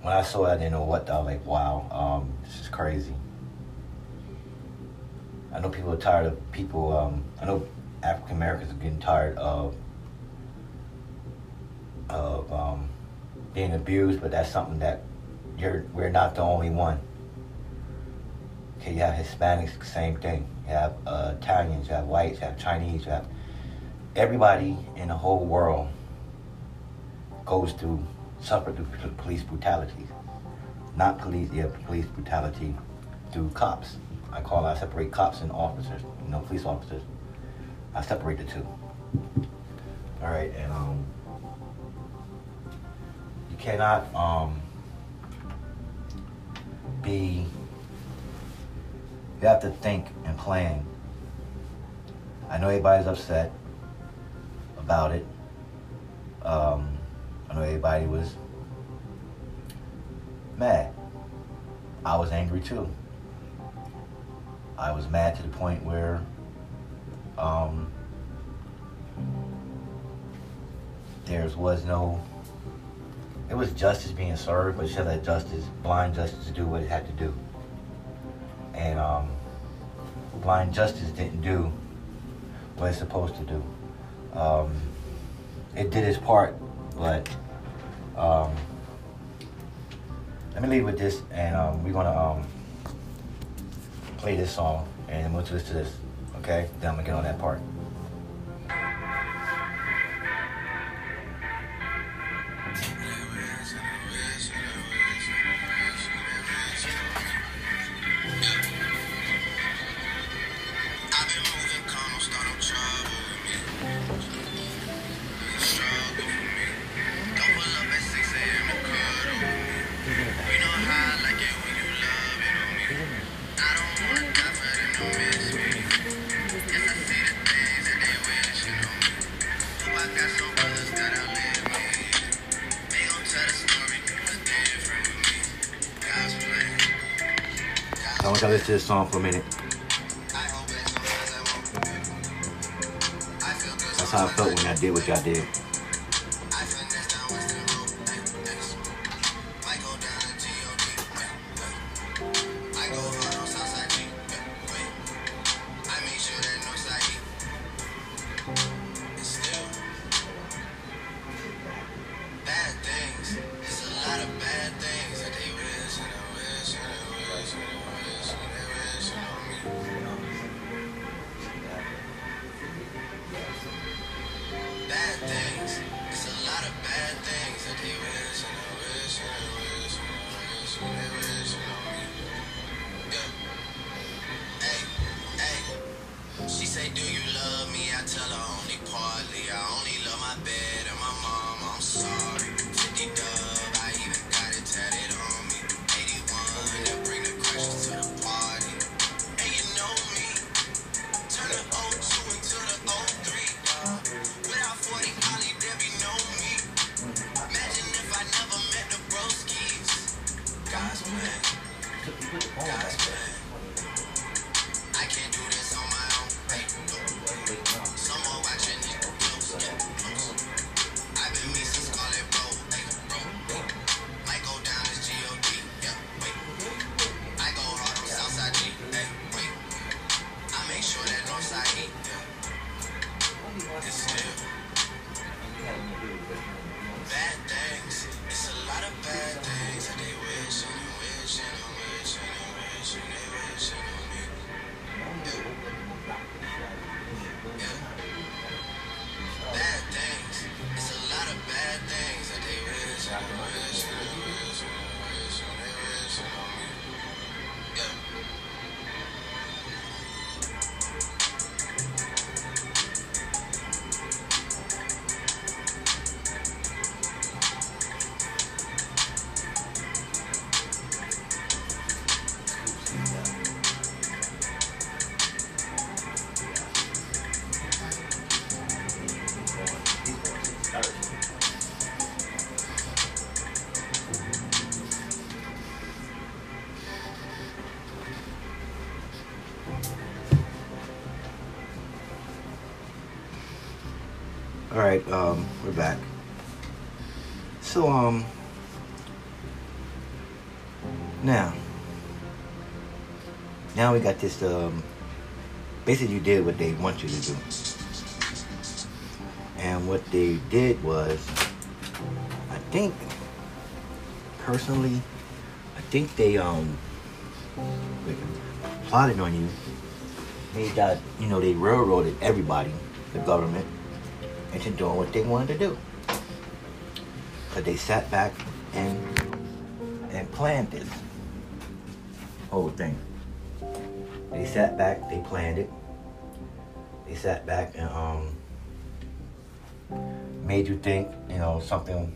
when I saw it, I didn't know what. I was like, wow, um, this is crazy. I know people are tired of people. Um, I know African Americans are getting tired of of um, being abused, but that's something that you're we're not the only one. Okay, you have Hispanics, same thing. You have uh, Italians, you have whites, you have Chinese, you have everybody in the whole world goes through suffer through police brutality. Not police, yeah, police brutality through cops. I call I separate cops and officers, you know, police officers. I separate the two. All right, and um, cannot um be. You have to think and plan. I know everybody's upset about it. Um, I know everybody was mad. I was angry too. I was mad to the point where um, there was no, it was justice being served, but should let justice, blind justice, do what it had to do. And um, blind justice didn't do what it's supposed to do. Um, it did its part, but um, let me leave with this, and um, we're gonna um, play this song, and we'll listen to this. Okay, then I'm gonna get on that part. Listen to this song for a minute. That's how I felt when I did what y'all did. Um, we're back. So, um, now, now we got this. Um, basically, you did what they want you to do, and what they did was, I think, personally, I think they um plotted on you. They got, you know, they railroaded everybody, the government into doing what they wanted to do. But they sat back and and planned this whole thing. They sat back, they planned it. They sat back and um made you think, you know, something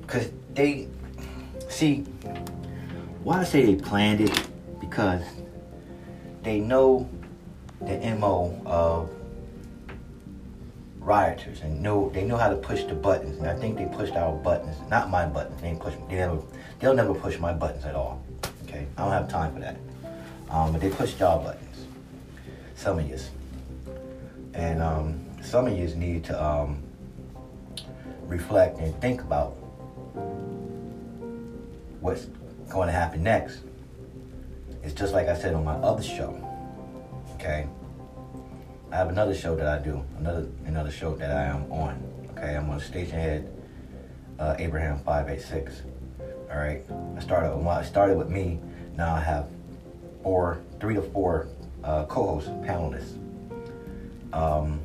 because they see why I say they planned it because they know the MO of and know they know how to push the buttons and I think they pushed our buttons not my buttons they push they never they'll never push my buttons at all okay? I don't have time for that. Um, but they pushed y'all buttons some of yous. And um, some of yous need to um, reflect and think about what's going to happen next. It's just like I said on my other show okay I have another show that I do, another another show that I am on. Okay, I'm on Stationhead uh, Abraham five eight six. All right, I started I started with me. Now I have four, three to four uh, co-hosts, panelists. Um,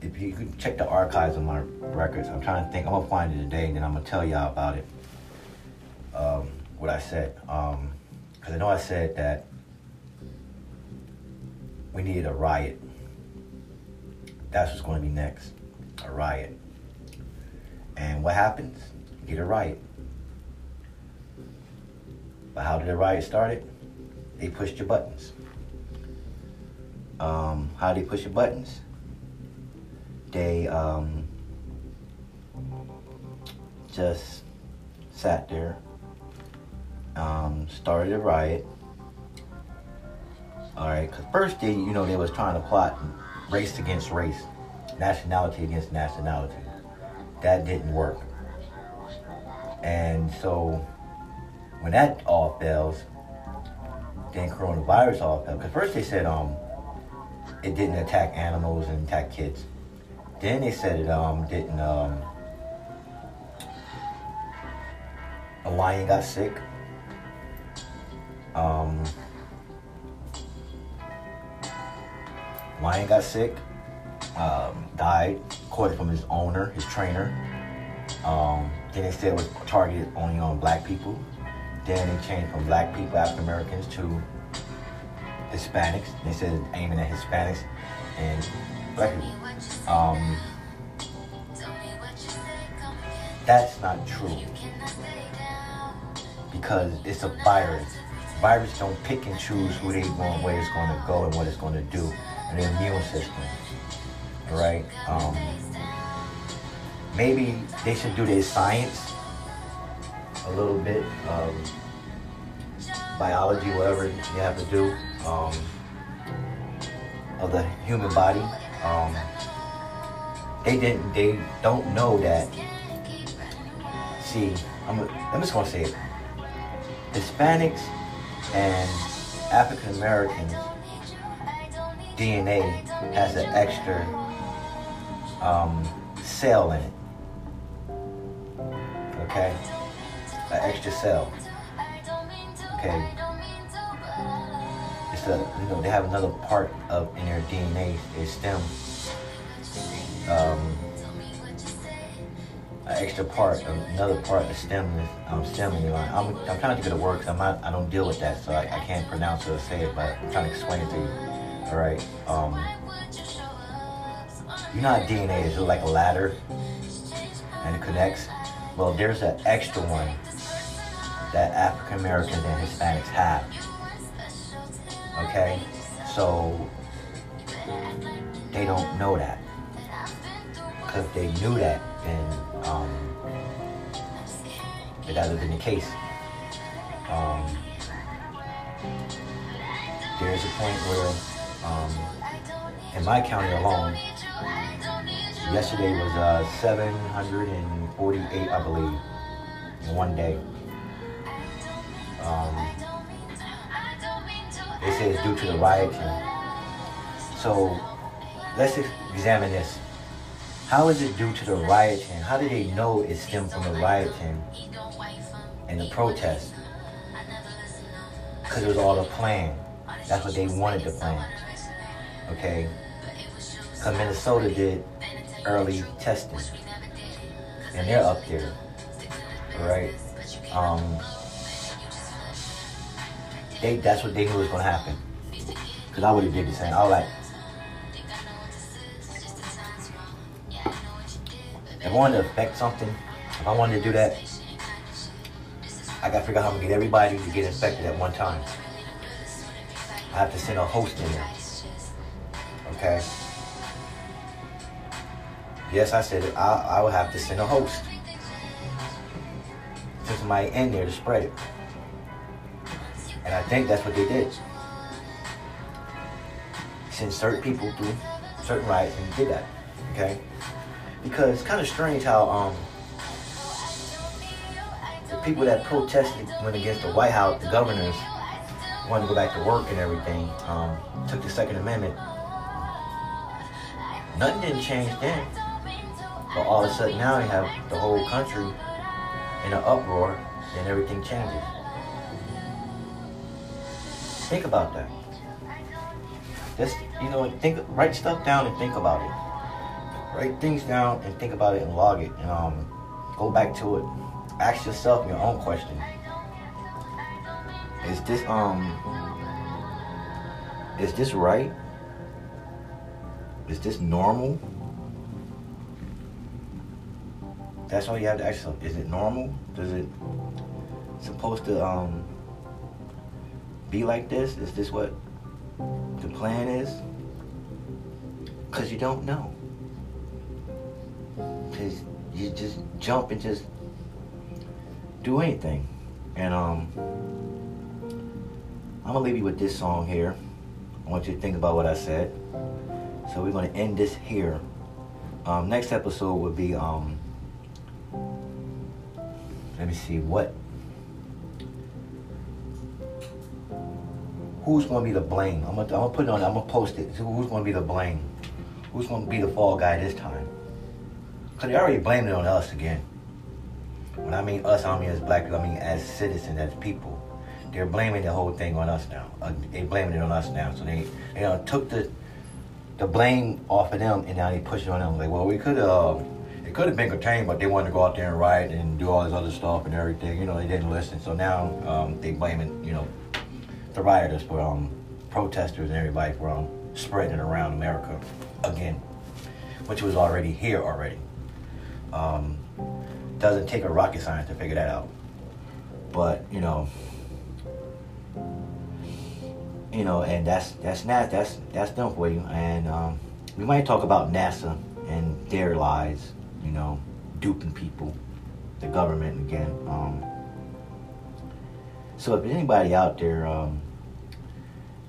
if you can check the archives of my records, I'm trying to think. I'm gonna find it today, and then I'm gonna tell y'all about it. Um, what I said, because I know I said that we needed a riot. That's what's going to be next a riot. And what happens? You get a riot. But how did the riot start? It? They pushed your buttons. Um, how they push your buttons? They um, just sat there, um, started a riot, all right, because first they, you know, they was trying to plot race against race, nationality against nationality. That didn't work. And so when that all fails, then coronavirus all fell. Because first they said um it didn't attack animals and attack kids. Then they said it um didn't um a lion got sick. Um Lion got sick, um, died, caught it from his owner, his trainer. Um, then they said it was targeted only on black people. Then they changed from black people, African Americans, to Hispanics. They said aiming at Hispanics and black people. Um, that's not true because it's a virus. Virus don't pick and choose who they going, where it's going to go, and what it's going to do the immune system. Right? Um, maybe they should do their science a little bit. Um, biology, whatever you have to do um, of the human body. Um, they didn't. They don't know that. See, I'm. I'm just gonna say it. Hispanics and African Americans DNA has an extra um, cell in it. Okay, an extra cell. Okay, it's a you know they have another part of in their DNA is stem. Um, an extra part, another part of stem um, stem line. I'm, I'm trying to get a word because I'm not, I don't deal with that, so I, I can't pronounce it or say it, but I'm trying to explain it to you. All right. Um, you know how DNA is like a ladder and it connects? Well, there's an extra one that African Americans and Hispanics have. Okay? So they don't know that. Because they knew that, then um, that would have been the case. Um, there's a point where, um, in my county alone, yesterday was uh, 748, I believe, in one day. Um, they say it's due to the rioting. So let's examine this. How is it due to the rioting? How do they know it stemmed from the rioting and the protest? Because it was all a plan. That's what they wanted to plan. Okay? Because Minnesota did early testing. And they're up there. Right? Um, they that's what they knew was gonna happen. Cause I would have did the same. I was like, if I wanted to affect something, if I wanted to do that, I gotta figure out how to get everybody to get infected at one time. I have to send a host in there. Okay. Yes, I said it. I, I would have to send a host. Send somebody in there to spread it. And I think that's what they did. Send certain people through certain riots and did that. Okay? Because it's kind of strange how um the people that protested went against the White House, the governors, wanted to go back to work and everything, um, took the Second Amendment. Nothing didn't change then. But all of a sudden now you have the whole country in an uproar, and everything changes. Think about that. Just you know, think write stuff down and think about it. Write things down and think about it and log it and um go back to it. Ask yourself your own question. Is this um is this right? Is this normal? That's all you have to ask yourself. Is it normal? Does it supposed to um be like this? Is this what the plan is? Cause you don't know. Cause you just jump and just do anything. And um I'm gonna leave you with this song here. I want you to think about what I said. So we're gonna end this here. Um, next episode would be um, let me see what who's gonna be the blame. I'm I'm gonna put it on. I'm gonna post it. So who's gonna be the blame? Who's gonna be the fall guy this time? Cause they already blamed it on us again. When I mean us, I mean as black people. I mean as citizens, as people. They're blaming the whole thing on us now. Uh, they blaming it on us now. So they, you know, took the the blame off of them, and now they push it on them. Like, well, we could uh, it could have been contained, but they wanted to go out there and riot and do all this other stuff and everything. You know, they didn't listen. So now um, they blaming, you know, the rioters for um, protesters and everybody for um, spreading it around America again, which was already here already. Um, doesn't take a rocket science to figure that out. But you know, you know, and that's that's not that's that's done for you. And um, we might talk about NASA and their lies, you know, duping people, the government again. Um, So if anybody out there um,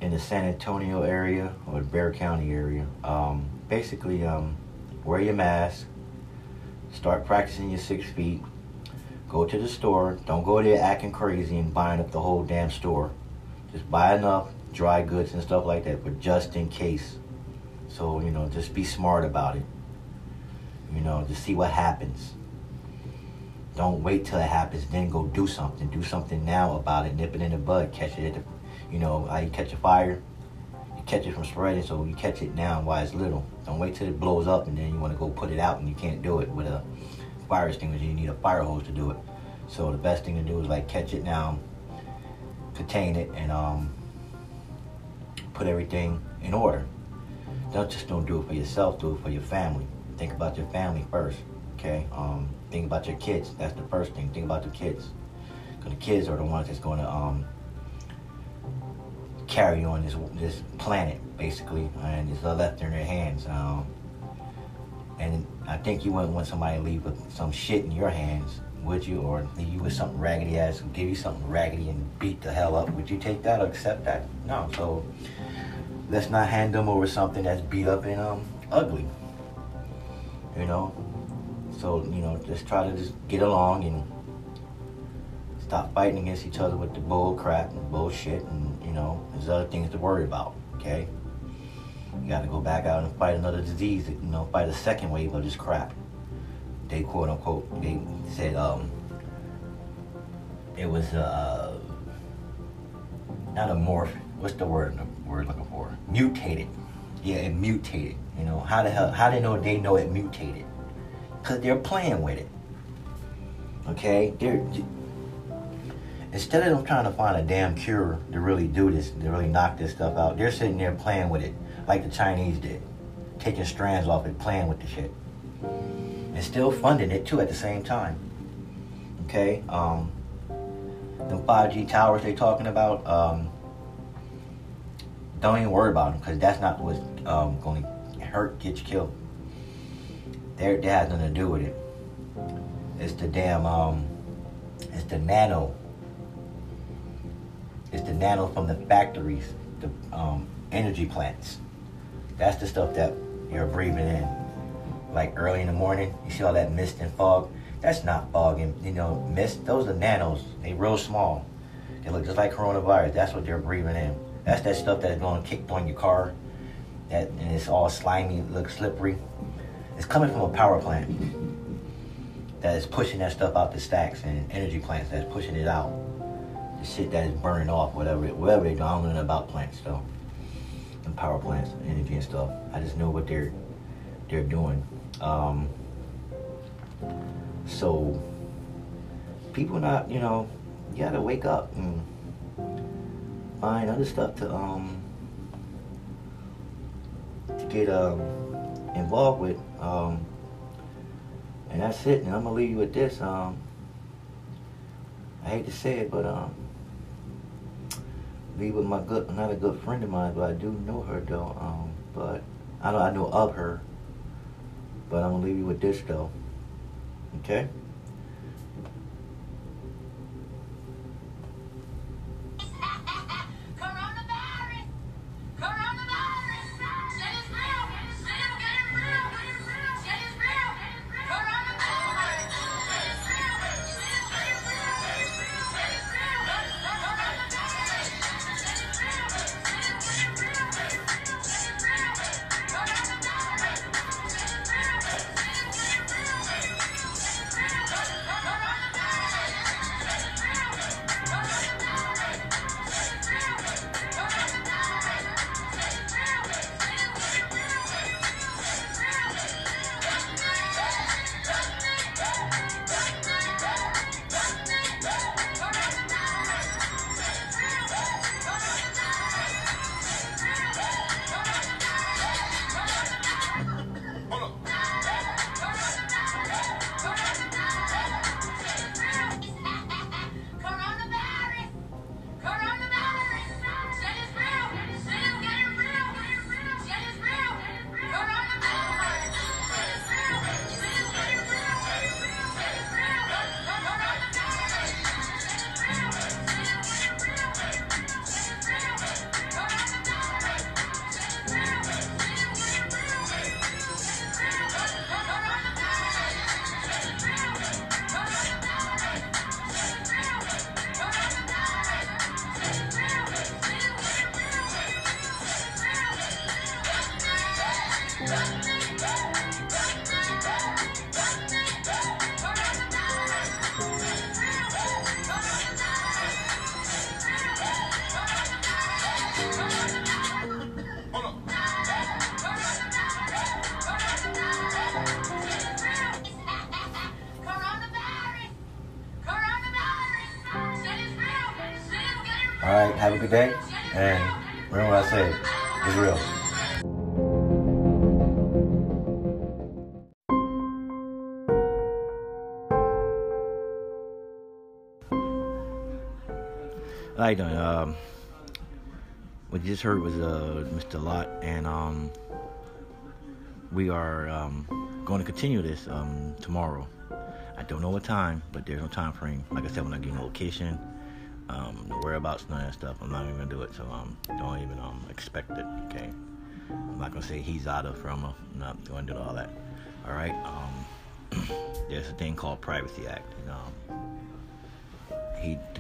in the San Antonio area or the Bexar County area, um, basically um, wear your mask, start practicing your six feet, go to the store. Don't go there acting crazy and buying up the whole damn store. Just buy enough dry goods and stuff like that, but just in case. So, you know, just be smart about it. You know, just see what happens. Don't wait till it happens, then go do something. Do something now about it. Nip it in the bud. Catch it at the, you know, you catch a fire. You catch it from spreading, so you catch it now while it's little. Don't wait till it blows up and then you want to go put it out and you can't do it with a fire extinguisher. You need a fire hose to do it. So the best thing to do is like catch it now, contain it, and um, put everything in order. Don't just don't do it for yourself. Do it for your family. Think about your family first. Okay. Um, think about your kids. That's the first thing. Think about the kids. Because the kids are the ones that's going to um, carry on this this planet basically, and it's left in their hands. Um, and I think you wouldn't want somebody to leave with some shit in your hands, would you? Or you with something raggedy ass, give you something raggedy and beat the hell up. Would you take that or accept that? No. So let's not hand them over something that's beat up and um ugly. You know. So you know, just try to just get along and stop fighting against each other with the bull crap and bullshit and you know, there's other things to worry about. Okay. You got to go back out and fight another disease, you know, fight a second wave of this crap. They quote unquote, they said, um, it was, uh, not a morph, what's the word, the word looking for? Mutated. Yeah, it mutated. You know, how the hell, how they know they know it mutated? Because they're playing with it. Okay? They're, instead of them trying to find a damn cure to really do this, to really knock this stuff out, they're sitting there playing with it like the Chinese did, taking strands off it, playing with the shit, and still funding it too at the same time. Okay, um, them 5G towers they're talking about, um, don't even worry about them because that's not what's um, going to hurt, get you killed. There, that has nothing to do with it. It's the damn, um, it's the nano. It's the nano from the factories, the um, energy plants. That's the stuff that you're breathing in. Like early in the morning, you see all that mist and fog. That's not fog and you know mist. Those are nanos. They real small. They look just like coronavirus. That's what they're breathing in. That's that stuff that's going kicked on your car. That and it's all slimy, looks slippery. It's coming from a power plant that is pushing that stuff out the stacks and energy plants that's pushing it out. The shit that is burning off, whatever, whatever they do. I about plants though and power plants, energy and stuff. I just know what they're they're doing. Um, so people not, you know, you gotta wake up and find other stuff to um to get um involved with. Um, and that's it. And I'm gonna leave you with this. Um, I hate to say it, but um, be with my good, not a good friend of mine, but I do know her though. Um, but I know I know of her. But I'm gonna leave you with this though. Okay. Um, what you just heard was uh, Mr. Lot, and um, we are um, going to continue this um, tomorrow. I don't know what time, but there's no time frame. Like I said, when I give you a location, um, the whereabouts, none of that stuff, I'm not even gonna do it. So um, don't even um, expect it. Okay, I'm not gonna say he's out of from. I'm not going to do all that. All right. Um, there's a thing called Privacy Act.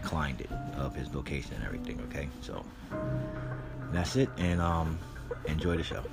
Declined it of his location and everything. Okay, so that's it, and um, enjoy the show.